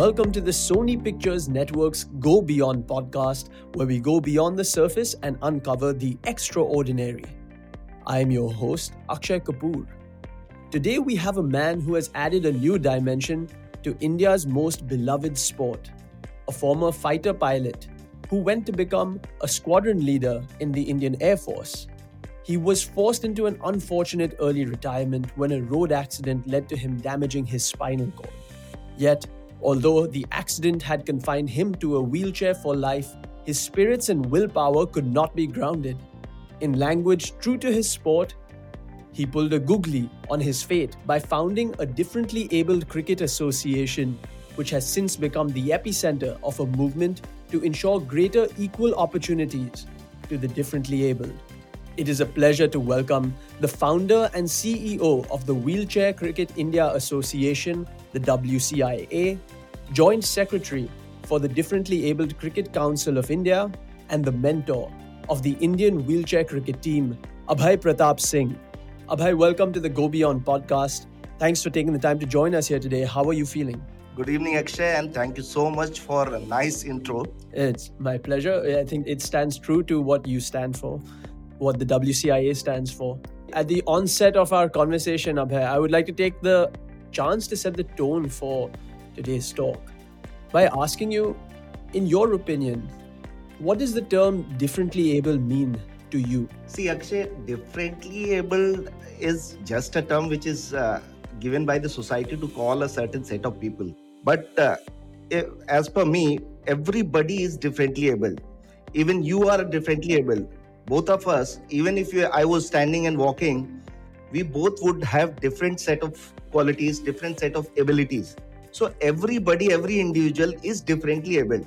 Welcome to the Sony Pictures Network's Go Beyond podcast, where we go beyond the surface and uncover the extraordinary. I am your host, Akshay Kapoor. Today, we have a man who has added a new dimension to India's most beloved sport a former fighter pilot who went to become a squadron leader in the Indian Air Force. He was forced into an unfortunate early retirement when a road accident led to him damaging his spinal cord. Yet, Although the accident had confined him to a wheelchair for life, his spirits and willpower could not be grounded. In language true to his sport, he pulled a googly on his fate by founding a differently abled cricket association, which has since become the epicenter of a movement to ensure greater equal opportunities to the differently abled. It is a pleasure to welcome the founder and CEO of the Wheelchair Cricket India Association, the WCIA, Joint Secretary for the Differently Abled Cricket Council of India, and the mentor of the Indian wheelchair cricket team, Abhay Pratap Singh. Abhay, welcome to the Go Beyond podcast. Thanks for taking the time to join us here today. How are you feeling? Good evening, Akshay, and thank you so much for a nice intro. It's my pleasure. I think it stands true to what you stand for what the WCIA stands for. At the onset of our conversation, Abhay, I would like to take the chance to set the tone for today's talk by asking you, in your opinion, what does the term differently able mean to you? See, Akshay, differently able is just a term which is uh, given by the society to call a certain set of people. But uh, as per me, everybody is differently able. Even you are differently able both of us even if you, i was standing and walking we both would have different set of qualities different set of abilities. So everybody every individual is differently able.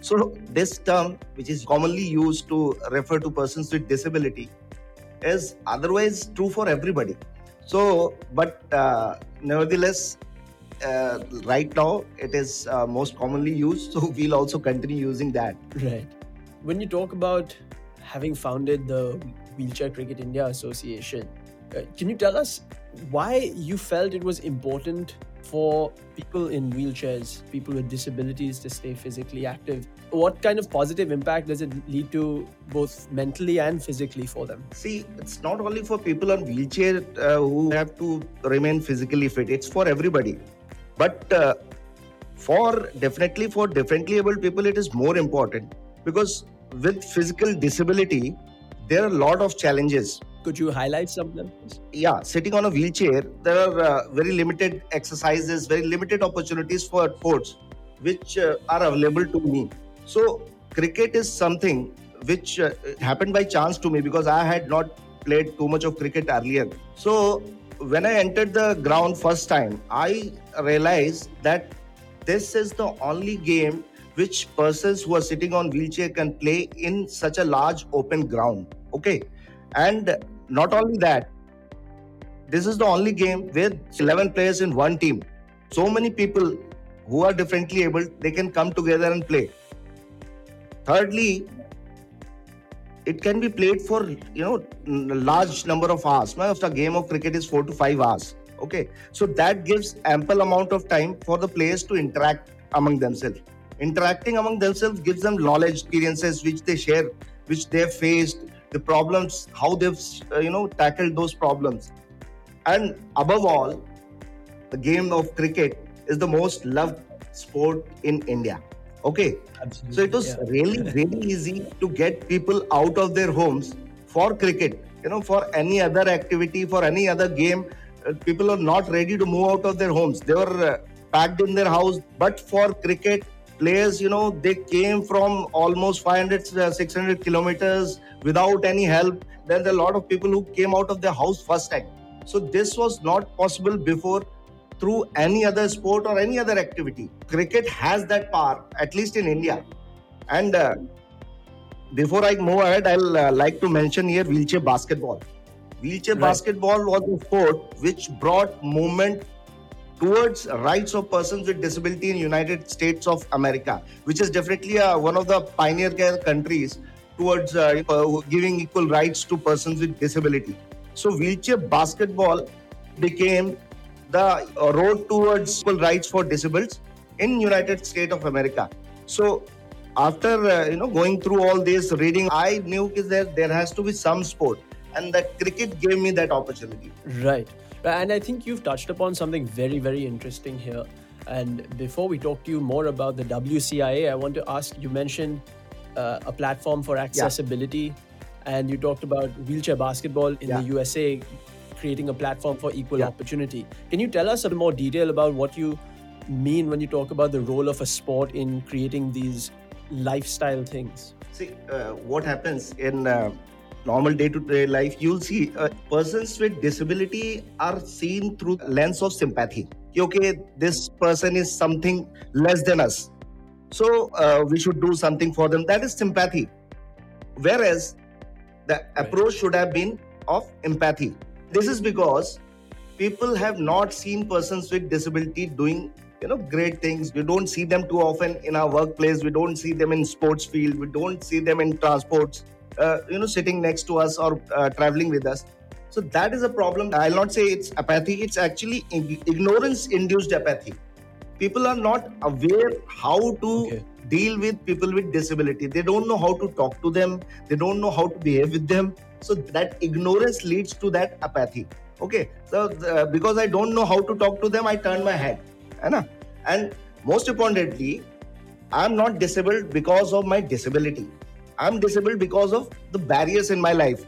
So this term which is commonly used to refer to persons with disability is otherwise true for everybody. So but uh, nevertheless uh, right now it is uh, most commonly used so we'll also continue using that. Right. When you talk about having founded the Wheelchair Cricket India Association, uh, can you tell us why you felt it was important for people in wheelchairs, people with disabilities to stay physically active? What kind of positive impact does it lead to both mentally and physically for them? See, it's not only for people on wheelchair uh, who have to remain physically fit, it's for everybody. But uh, for definitely for differently able people, it is more important because with physical disability, there are a lot of challenges. Could you highlight some of them? Yeah, sitting on a wheelchair, there are uh, very limited exercises, very limited opportunities for sports which uh, are available to me. So, cricket is something which uh, happened by chance to me because I had not played too much of cricket earlier. So, when I entered the ground first time, I realized that this is the only game which persons who are sitting on wheelchair can play in such a large open ground okay? And not only that this is the only game with 11 players in one team. So many people who are differently able they can come together and play. Thirdly it can be played for you know large number of hours. A game of cricket is 4 to 5 hours okay? So that gives ample amount of time for the players to interact among themselves interacting among themselves gives them knowledge experiences which they share which they've faced the problems how they've uh, you know tackled those problems and above all the game of cricket is the most loved sport in india okay Absolutely. so it was yeah. really really easy to get people out of their homes for cricket you know for any other activity for any other game uh, people are not ready to move out of their homes they were uh, packed in their house but for cricket players you know they came from almost 500 uh, 600 kilometers without any help. Then there are a lot of people who came out of their house first time. So this was not possible before through any other sport or any other activity. Cricket has that power at least in india. And uh, before i move ahead i'll uh, like to mention here wheelchair basketball. Wheelchair right. basketball was a sport which brought movement towards rights of persons with disability in United States of America, which is definitely uh, one of the pioneer countries towards uh, giving equal rights to persons with disability. So wheelchair basketball became the uh, road towards equal rights for disabled in United States of America. So after uh, you know going through all this reading, I knew that there has to be some sport, and the cricket gave me that opportunity. Right, and I think you've touched upon something very very interesting here. And before we talk to you more about the WCIA, I want to ask. You mentioned uh, a platform for accessibility. Yeah and you talked about wheelchair basketball in yeah. the USA creating a platform for equal yeah. opportunity. Can you tell us a bit more detail about what you mean when you talk about the role of a sport in creating these lifestyle things? See, uh, what happens in uh, normal day-to-day life, you'll see uh, persons with disability are seen through lens of sympathy. Okay, this person is something less than us, so uh, we should do something for them. That is sympathy. Whereas the approach should have been of empathy. This is because people have not seen persons with disability doing you know great things we don't see them too often in our workplace we don't see them in sports field we don't see them in transports uh, you know sitting next to us or uh, traveling with us. So that is a problem. I'll not say it's apathy. It's actually ignorance induced apathy. People are not aware how to okay. deal with people with disability. They don't know how to talk to them. They don't know how to behave with them. So that ignorance leads to that apathy. Okay? So uh, because i don't know how to talk to them i turn my head. Anna? and most importantly i'm not disabled because of my disability i'm disabled because of the barriers in my life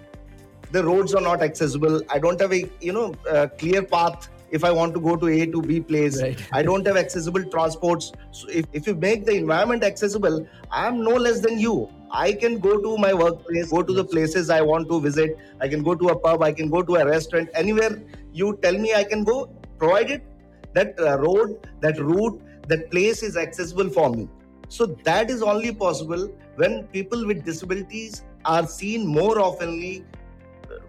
the roads are not accessible i don't have a you know a clear path if I want to go to A to B place. Right. I don't have accessible transports. So if, if you make the environment accessible, I'm no less than you. I can go to my workplace, go to the places I want to visit. I can go to a pub, I can go to a restaurant, anywhere you tell me I can go, provided that uh, road, that route, that place is accessible for me. So that is only possible when people with disabilities are seen more oftenly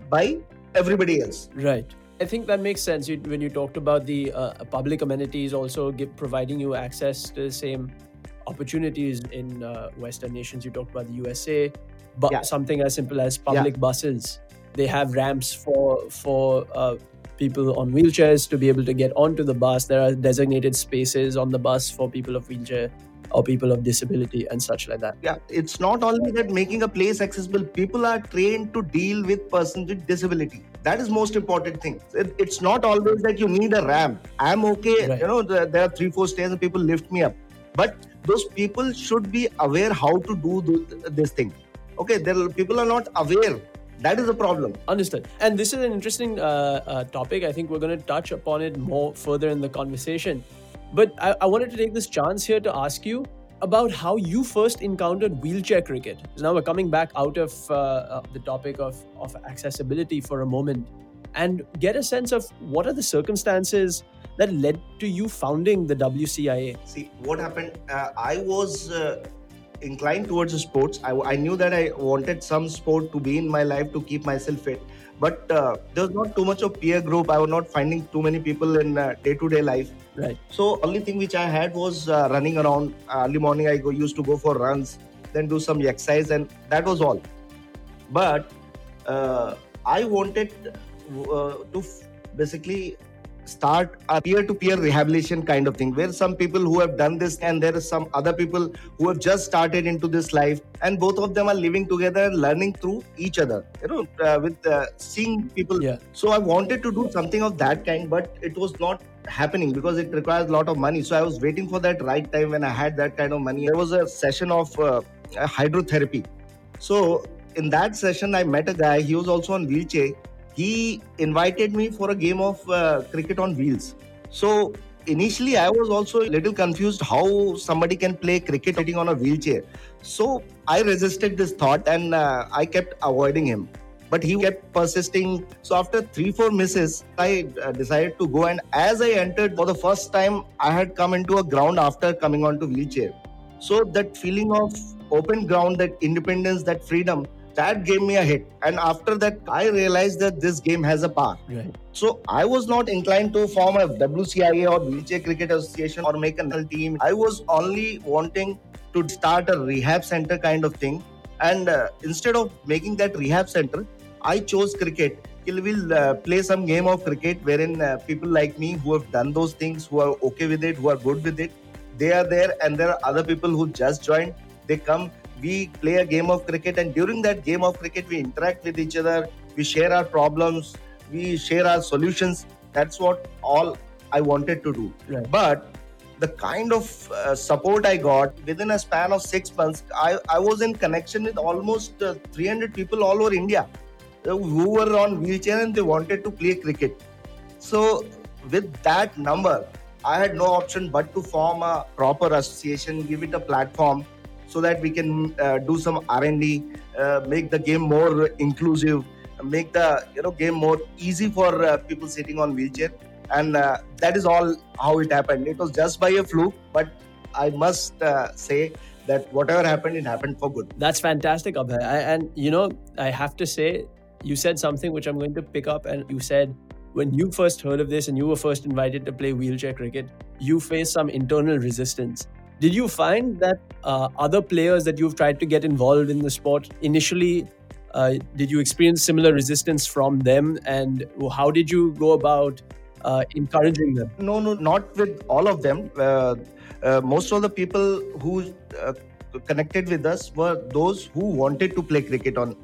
by everybody else. Right. I think that makes sense you, when you talked about the uh, public amenities also give, providing you access to the same opportunities in uh, Western nations. You talked about the USA, but yeah. something as simple as public yeah. buses. They have ramps for for uh, people on wheelchairs to be able to get onto the bus. There are designated spaces on the bus for people of wheelchair or people of disability and such like that. Yeah, it's not only that making a place accessible, people are trained to deal with persons with disability. That is most important thing. it's not always that you need a ramp. I'm okay, right. you know, there are three, four stairs and people lift me up. But those people should be aware how to do this thing. Okay, there are, people are not aware that is a problem understood and this is an interesting uh, uh, topic i think we're going to touch upon it more further in the conversation but I, I, wanted to take this chance here to ask you about how you first encountered wheelchair cricket. Now we're coming back out of uh, uh, the topic of, of accessibility for a moment and get a sense of what are the circumstances that led to you founding the WCIA. See, what happened, uh, I was uh, inclined towards sports. I, I knew that I wanted some sport to be in my life to keep myself fit. But uh, there was not too much of peer group. I was not finding too many people in day to day life. Right. So only thing which i had was uh, running around. Early morning i go, used to go for runs then do some exercise and that was all. But uh, i wanted uh, to f- basically start a peer-to-peer rehabilitation kind of thing where some people who have done this and there are some other people who have just started into this life and both of them are living together and learning through each other you know uh, with uh, seeing people. Yeah. so i wanted to do something of that kind but it was not happening because it requires a lot of money. So i was waiting for that right time when i had that kind of money. There was a session of uh, hydrotherapy. So in that session i met a guy. He was also on wheelchair he invited me for a game of uh, cricket on wheels. So initially, I was also a little confused how somebody can play cricket sitting on a wheelchair. So I resisted this thought and uh, I kept avoiding him. But he kept persisting. So after three, four misses, I uh, decided to go. And as I entered for the first time, I had come into a ground after coming onto wheelchair. So that feeling of open ground, that independence, that freedom, that gave me a hit. And after that i realized that this game has a power. Right. so i was not inclined to form a wcia or wheelchair cricket association or make a team. I was only wanting to start a rehab center kind of thing. And uh, instead of making that rehab center i chose cricket. We'll uh, play some game of cricket wherein uh, people like me who have done those things who are okay with it who are good with it they are there and there are other people who just joined. They come we play a game of cricket and during that game of cricket we interact with each other we share our problems we share our solutions. That's what all i wanted to do. Right. but the kind of uh, support i got within a span of 6 months i, I was in connection with almost uh, 300 people all over india uh, who were on wheelchair and they wanted to play cricket. So with that number i had no option but to form a proper association give it a platform so that we can uh, do some r&d uh, make the game more inclusive make the you know game more easy for uh, people sitting on wheelchair and that is all how it happened it was just by a fluke but i must say that whatever happened it happened for good That's fantastic, Abhay. I, and you know, I have to say, you said something which I'm going to pick up, and you said when you first heard of this and you were first invited to play wheelchair cricket, you faced some internal resistance. Did you find that uh, other players that you've tried to get involved in the sport initially? Uh, did you experience similar resistance from them, and how did you go about uh, encouraging them? no no not with all of them uh, uh, most of the people who uh, connected with us were those who wanted to play cricket on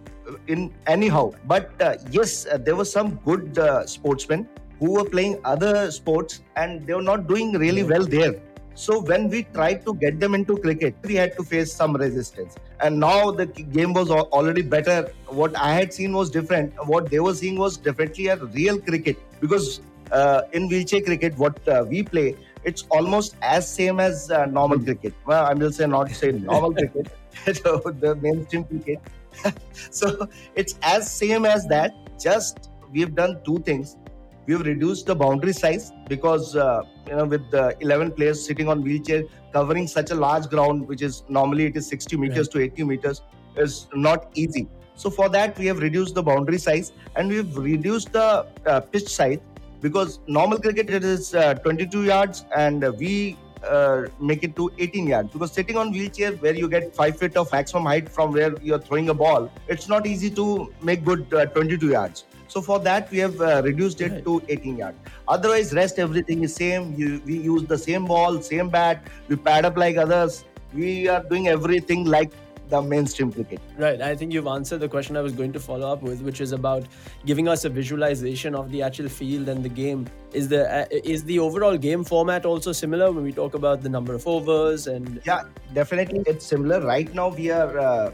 in anyhow but uh, yes uh, there were some good uh, sportsmen who were playing other sports and they were not doing really well there so when we tried to get them into cricket we had to face some resistance. And now the game was already better. What i had seen was different. What they were seeing was definitely a real cricket. Because uh, in wheelchair cricket what uh, we play it's almost as same as uh, normal cricket. Well i will say not say normal cricket. So the mainstream cricket. So it's as same as that. Just we've done two things we've reduced the boundary size because uh, you know with the 11 players sitting on wheelchair covering such a large ground which is normally it is 60 meters to 80 meters is not easy. So for that we have reduced the boundary size and we've reduced the uh, pitch size because normal cricket it is uh, 22 yards and uh, we uh, make it to 18 yards because sitting on wheelchair where you get 5 feet of maximum height from where you're throwing a ball it's not easy to make good uh, 22 yards so for that we have uh, reduced it Right. to 18 yards otherwise rest everything is same you, we use the same ball same bat we pad up like others we are doing everything like the mainstream cricket Right. I think you've answered the question I was going to follow up with, which is about giving us a visualization of the actual field and the game. Is the uh, is the overall game format also similar when we talk about the number of overs and Yeah, definitely. It's similar. Right now, we are uh,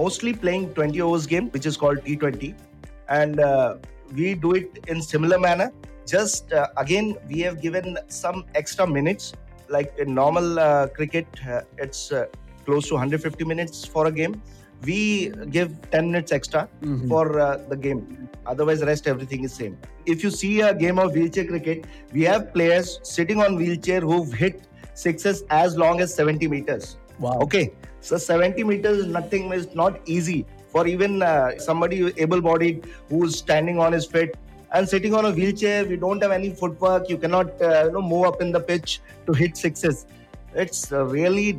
mostly playing 20 overs game, which is called T20, and uh, we do it in similar manner. Just uh, again, we have given some extra minutes. Like in normal uh, cricket, uh, it's uh, close to 150 minutes for a game. We give 10 minutes extra Mhm. for uh, the game. Otherwise, rest everything is same. If you see a game of wheelchair cricket, we have players sitting on wheelchair who've hit sixes as long as 70 meters. wow. Okay, so 70 meters is nothing is not easy for even uh, somebody able-bodied who's standing on his feet and sitting on a wheelchair. We don't have any footwork. You cannot uh, you know move up in the pitch to hit sixes. It's uh, really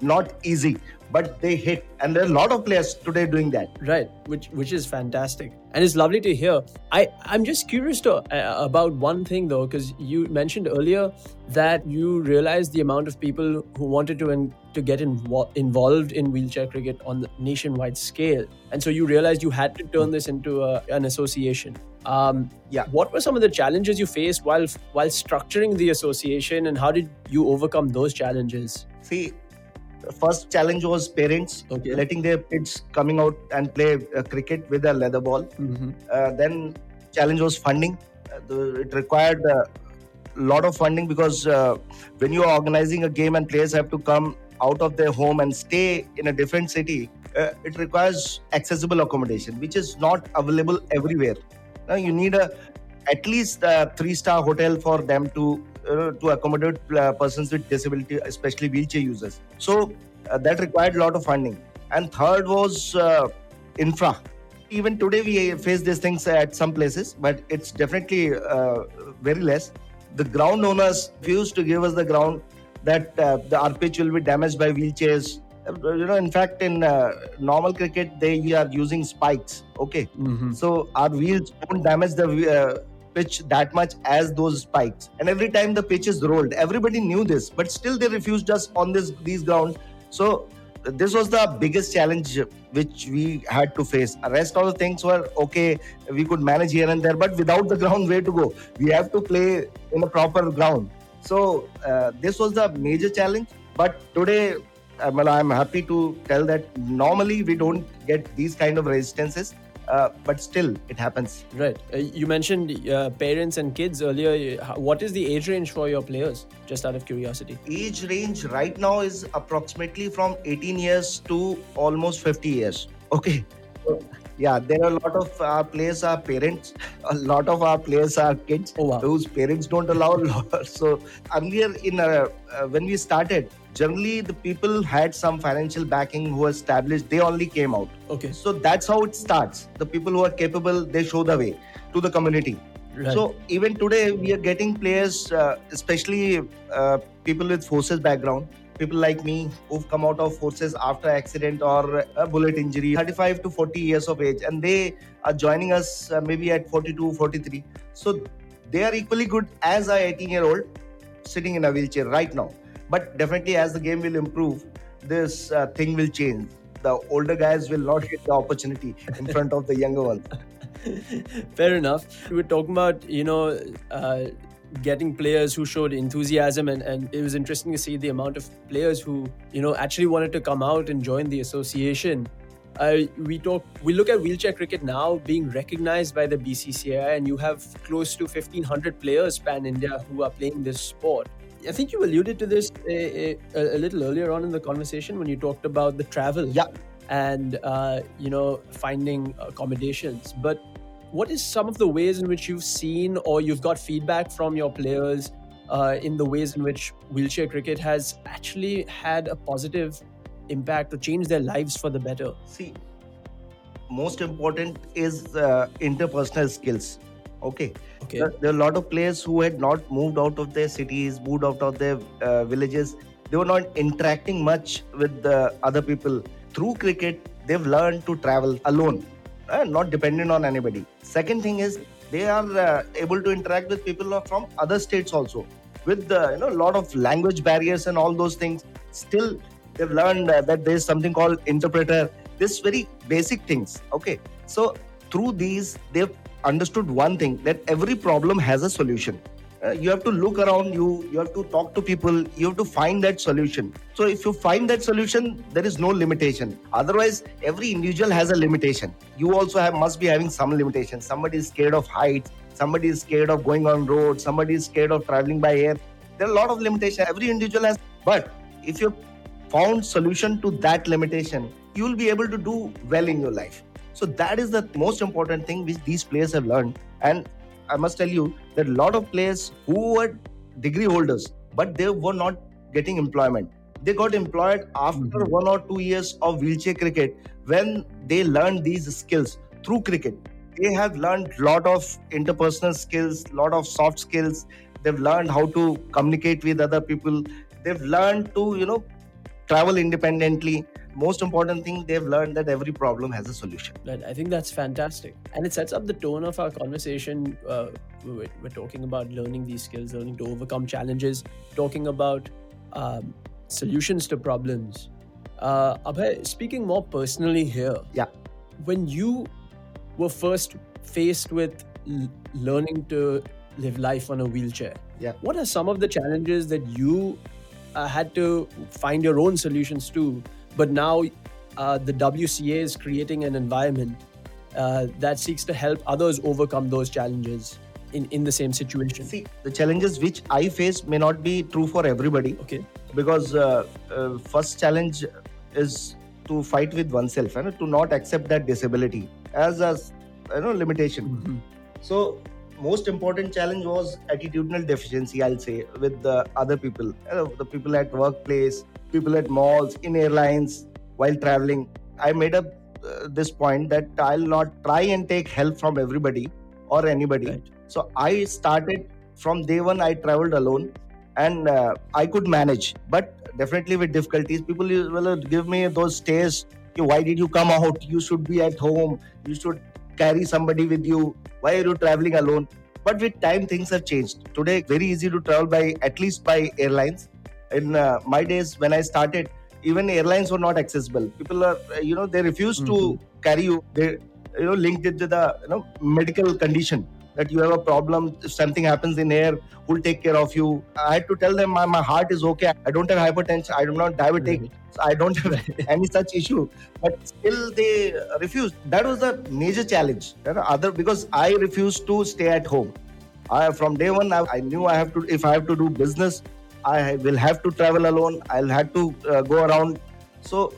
not easy, but they hit, and there are a lot of players today doing that. Right, which which is fantastic, and it's lovely to hear. I I'm just curious to uh, about one thing though, because you mentioned earlier that you realized the amount of people who wanted to in, to get invo- involved in wheelchair cricket on the nationwide scale, and so you realized you had to turn this into a, an association. Um, Yeah. What were some of the challenges you faced while while structuring the association, and how did you overcome those challenges? See, first challenge was parents Okay. letting their kids coming out and play uh, cricket with a leather ball. Mm-hmm. Uh, then challenge was funding. Uh, the, it required a lot of funding because uh, when you are organizing a game and players have to come out of their home and stay in a different city, uh, it requires accessible accommodation, which is not available everywhere. Now you need a at least a three-star hotel for them to uh, to accommodate uh, persons with disability, especially wheelchair users. So uh, that required a lot of funding. And third was uh, infra. Even today we face these things at some places, but it's definitely uh, very less. The ground owners refuse to give us the ground that uh, the pitch will be damaged by wheelchairs. You know, in fact, in uh, normal cricket, they are using spikes. Okay, Mm-hmm. so our wheels won't damage the uh, pitch that much as those spikes. And every time the pitch is rolled, everybody knew this, but still they refused us on this these grounds. So this was the biggest challenge which we had to face. The rest of the things were okay. We could manage here and there, but without the ground, where to go? We have to play in a proper ground. So uh, this was the major challenge. But today, uh, I'm happy to tell that normally we don't get these kind of resistances uh, but still it happens. Right. Uh, you mentioned uh, parents and kids earlier. What is the age range for your players? Just out of curiosity. Age range right now is approximately from 18 years to almost 50 years. Okay. Yeah there are a lot of our players are parents. A lot of our players are kids oh, wow. whose parents don't allow so earlier in uh, uh, when we started generally the people had some financial backing who established. They only came out. Okay. So that's how it starts. The people who are capable they show the way to the community. Right. so even today we are getting players uh, especially uh, people with forces background. People like me who've come out of forces after accident or a bullet injury 35 to 40 years of age and they are joining us uh, maybe at 42 43 so they are equally good as a 18 year old sitting in a wheelchair right now but definitely, as the game will improve, this uh, thing will change. The older guys will not get the opportunity in front of the younger ones. Fair enough. We were talking about, you know, uh, getting players who showed enthusiasm and, and it was interesting to see the amount of players who you know actually wanted to come out and join the association uh, we talk we look at wheelchair cricket now being recognized by the bcci and you have close to 1500 players pan india who are playing this sport I think you alluded to this a, a, a, little earlier on in the conversation when you talked about the travel. Yeah. And, uh, you know, finding accommodations. But what is some of the ways in which you've seen or you've got feedback from your players uh, in the ways in which wheelchair cricket has actually had a positive impact to change their lives for the better? See, most important is uh, interpersonal skills Okay. Okay. There, there, are a lot of players who had not moved out of their cities, moved out of their uh, villages. They were not interacting much with the other people. Through cricket, they've learned to travel alone, uh, not dependent on anybody. Second thing is they are uh, able to interact with people from other states also. With the you know a lot of language barriers and all those things, still they've learned uh, that there is something called interpreter. This very basic things. Okay, so through these they've understood one thing that every problem has a solution. Uh, you have to look around you, you have to talk to people, you have to find that solution. So, if you find that solution, there is no limitation. Otherwise, every individual has a limitation. You also have must be having some limitation. Somebody is scared of heights, somebody is scared of going on road, somebody is scared of traveling by air. There are a lot of limitations. Every individual has, but if you found solution to that limitation, you will be able to do well in your life. So that is the most important thing which these players have learned. And I must tell you that a lot of players who were degree holders, but they were not getting employment. They got employed after mm-hmm. one or two years of wheelchair cricket when they learned these skills through cricket. They have learned a lot of interpersonal skills, a lot of soft skills. They've learned how to communicate with other people. They've learned to, you know, travel independently most important thing they've learned that every problem has a solution. I think that's fantastic. And it sets up the tone of our conversation uh, we're, we're, talking about learning these skills learning to overcome challenges talking about um, solutions to problems. Uh, abhay speaking more personally here yeah. when you were first faced with l- learning to live life on a wheelchair yeah. what are some of the challenges that you uh, had to find your own solutions too. but now uh, the WCA is creating an environment uh, that seeks to help others overcome those challenges in, in the same situation. See, the challenges which I face may not be true for everybody. Okay. Because uh, uh first challenge is to fight with oneself and to not accept that disability as a you know limitation. Mm-hmm. So most important challenge was attitudinal deficiency. I'll say with the other people, the people at workplace, people at malls, in airlines, while traveling. I made up uh, this point that I'll not try and take help from everybody or anybody. Right. So I started from day one, I traveled alone and uh, I could manage, but definitely with difficulties. People will give me those stares. Why did you come out? You should be at home. You should carry somebody with you. Why are you traveling alone? But with time, things have changed. Today, very easy to travel by at least by airlines. In uh, my days when I started, even airlines were not accessible. People are, uh, you know, they refused mm-hmm. to carry you. They, you know, linked it to the you know medical condition that you have a problem if something happens in air who'll take care of you. I had to tell them my, my heart is okay. I don't have hypertension. I am not diabetic. Mm-hmm. so i don't have any such issue. But still they refused. That was the major challenge. Other because i refused to stay at home. I, from day one I, I, knew i have to if i have to do business i will have to travel alone. I'll have to uh, go around. So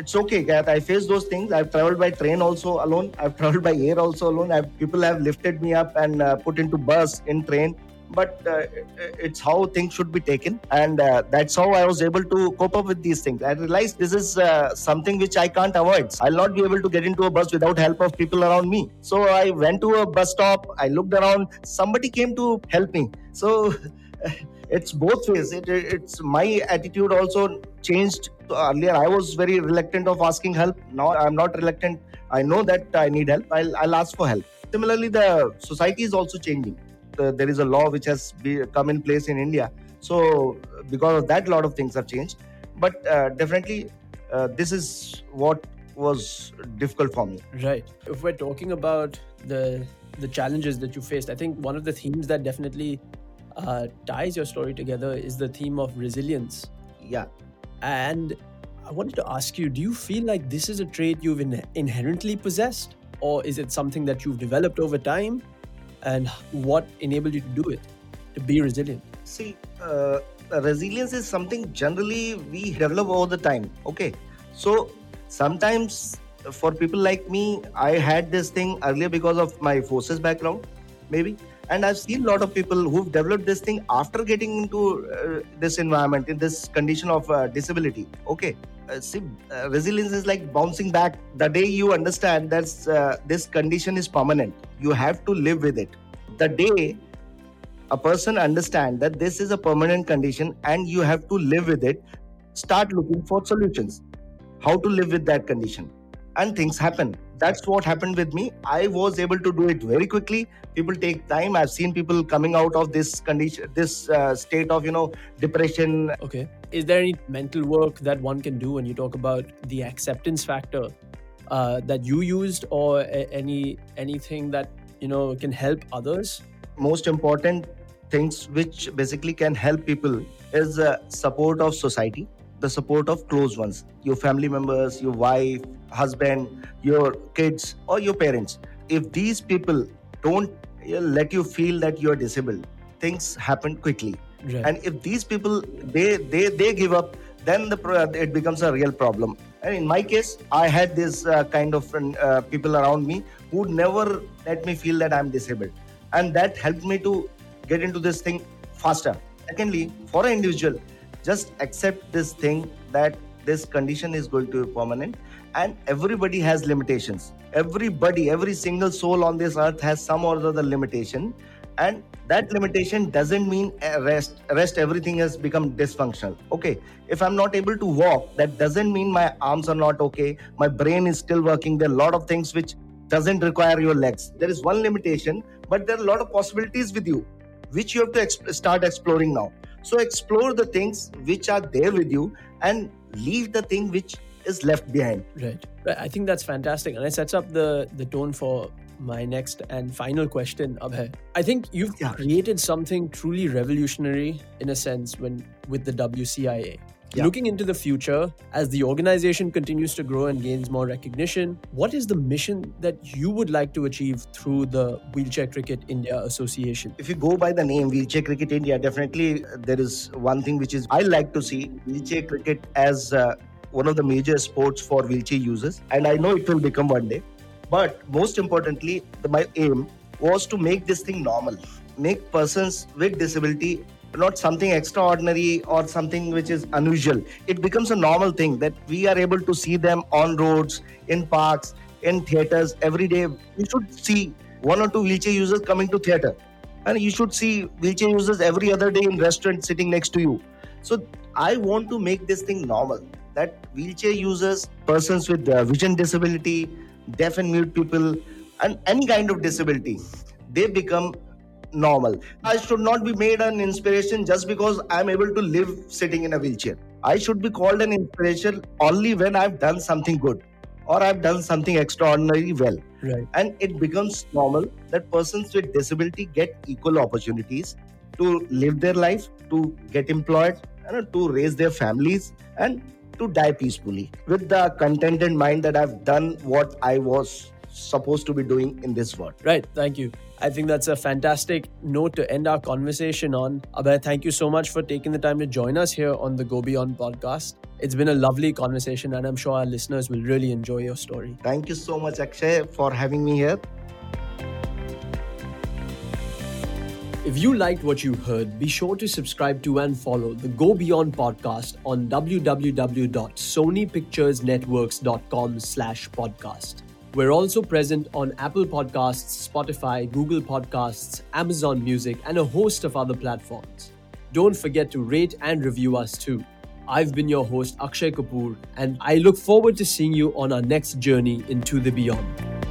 it's okay I face those things. I've traveled by train also alone. I've traveled by air also alone. I've, people have lifted me up and uh, put into bus in train. But uh, it's how things should be taken, and uh, that's how I was able to cope up with these things. I realized this is uh, something which I can't avoid. I'll not be able to get into a bus without help of people around me. So I went to a bus stop. I looked around. Somebody came to help me. So. it's both ways. It, it's my attitude also changed. Earlier i was very reluctant of asking help. Now i'm not reluctant. I know that i need help. I'll, I'll ask for help. Similarly the society is also changing. The, there is a law which has be, come in place in india. So because of that a lot of things have changed. But uh, definitely uh, this is what was difficult for me. Right. If we're talking about the the challenges that you faced i think one of the themes that definitely uh, ties your story together is the theme of resilience. Yeah. And I wanted to ask you do you feel like this is a trait you've in- inherently possessed, or is it something that you've developed over time? And what enabled you to do it, to be resilient? See, uh, resilience is something generally we develop over the time. Okay. So sometimes for people like me, I had this thing earlier because of my forces background, maybe and i've seen a lot of people who've developed this thing after getting into uh, this environment in this condition of uh, disability. Okay. Uh, see uh, resilience is like bouncing back. The day you understand that uh, this condition is permanent you have to live with it. The day a person understand that this is a permanent condition and you have to live with it start looking for solutions. How to live with that condition. And things happen that's what happened with me. I was able to do it very quickly. People take time. I've seen people coming out of this condition this uh, state of you know depression. Okay. Is there any mental work that one can do when you talk about the acceptance factor uh, that you used or a- any anything that you know can help others? Most important things which basically can help people is uh, support of society the support of close ones your family members your wife husband your kids or your parents. If these people don't let you feel that you're disabled things happen quickly. Right. and if these people they they they give up then the it becomes a real problem. And in my case i had this uh, kind of uh, people around me who never let me feel that i'm disabled. And that helped me to get into this thing faster. Secondly for an individual just accept this thing that this condition is going to be permanent and everybody has limitations. Everybody every single soul on this earth has some or other limitation. And that limitation doesn't mean rest rest everything has become dysfunctional. Okay if i'm not able to walk that doesn't mean my arms are not okay. My brain is still working. There are a lot of things which doesn't require your legs. There is one limitation but there are a lot of possibilities with you which you have to exp- start exploring now so explore the things which are there with you and leave the thing which is left behind. Right. I think that's fantastic. And it sets up the, the tone for my next and final question, Abhay. I think you've yeah. created something truly revolutionary in a sense when with the WCIA. Yeah. Looking into the future, as the organization continues to grow and gains more recognition, what is the mission that you would like to achieve through the Wheelchair Cricket India Association? If you go by the name Wheelchair Cricket India, definitely there is one thing which is I like to see wheelchair cricket as uh, one of the major sports for wheelchair users, and I know it will become one day. But most importantly, the, my aim was to make this thing normal, make persons with disability not something extraordinary or something which is unusual. It becomes a normal thing that we are able to see them on roads, in parks, in theaters every day. You should see one or two wheelchair users coming to theater, and you should see wheelchair users every other day in restaurant sitting next to you. So I want to make this thing normal that wheelchair users, persons with uh, vision disability, deaf and mute people, and any kind of disability, they become normal. I should not be made an inspiration just because I'm able to live sitting in a wheelchair. I should be called an inspiration only when I've done something good or I've done something extraordinary well. Right. And it becomes normal that persons with disability get equal opportunities to live their life, to get employed, and to raise their families, and to die peacefully with the contented mind that I've done what I was supposed to be doing in this world. Right. Thank you. I think that's a fantastic note to end our conversation on. Abhay, thank you so much for taking the time to join us here on the Go Beyond podcast. It's been a lovely conversation, and I'm sure our listeners will really enjoy your story. Thank you so much, Akshay, for having me here. If you liked what you heard, be sure to subscribe to and follow the Go Beyond podcast on www.sonypicturesnetworks.com slash podcast. We're also present on Apple Podcasts, Spotify, Google Podcasts, Amazon Music, and a host of other platforms. Don't forget to rate and review us too. I've been your host, Akshay Kapoor, and I look forward to seeing you on our next journey into the beyond.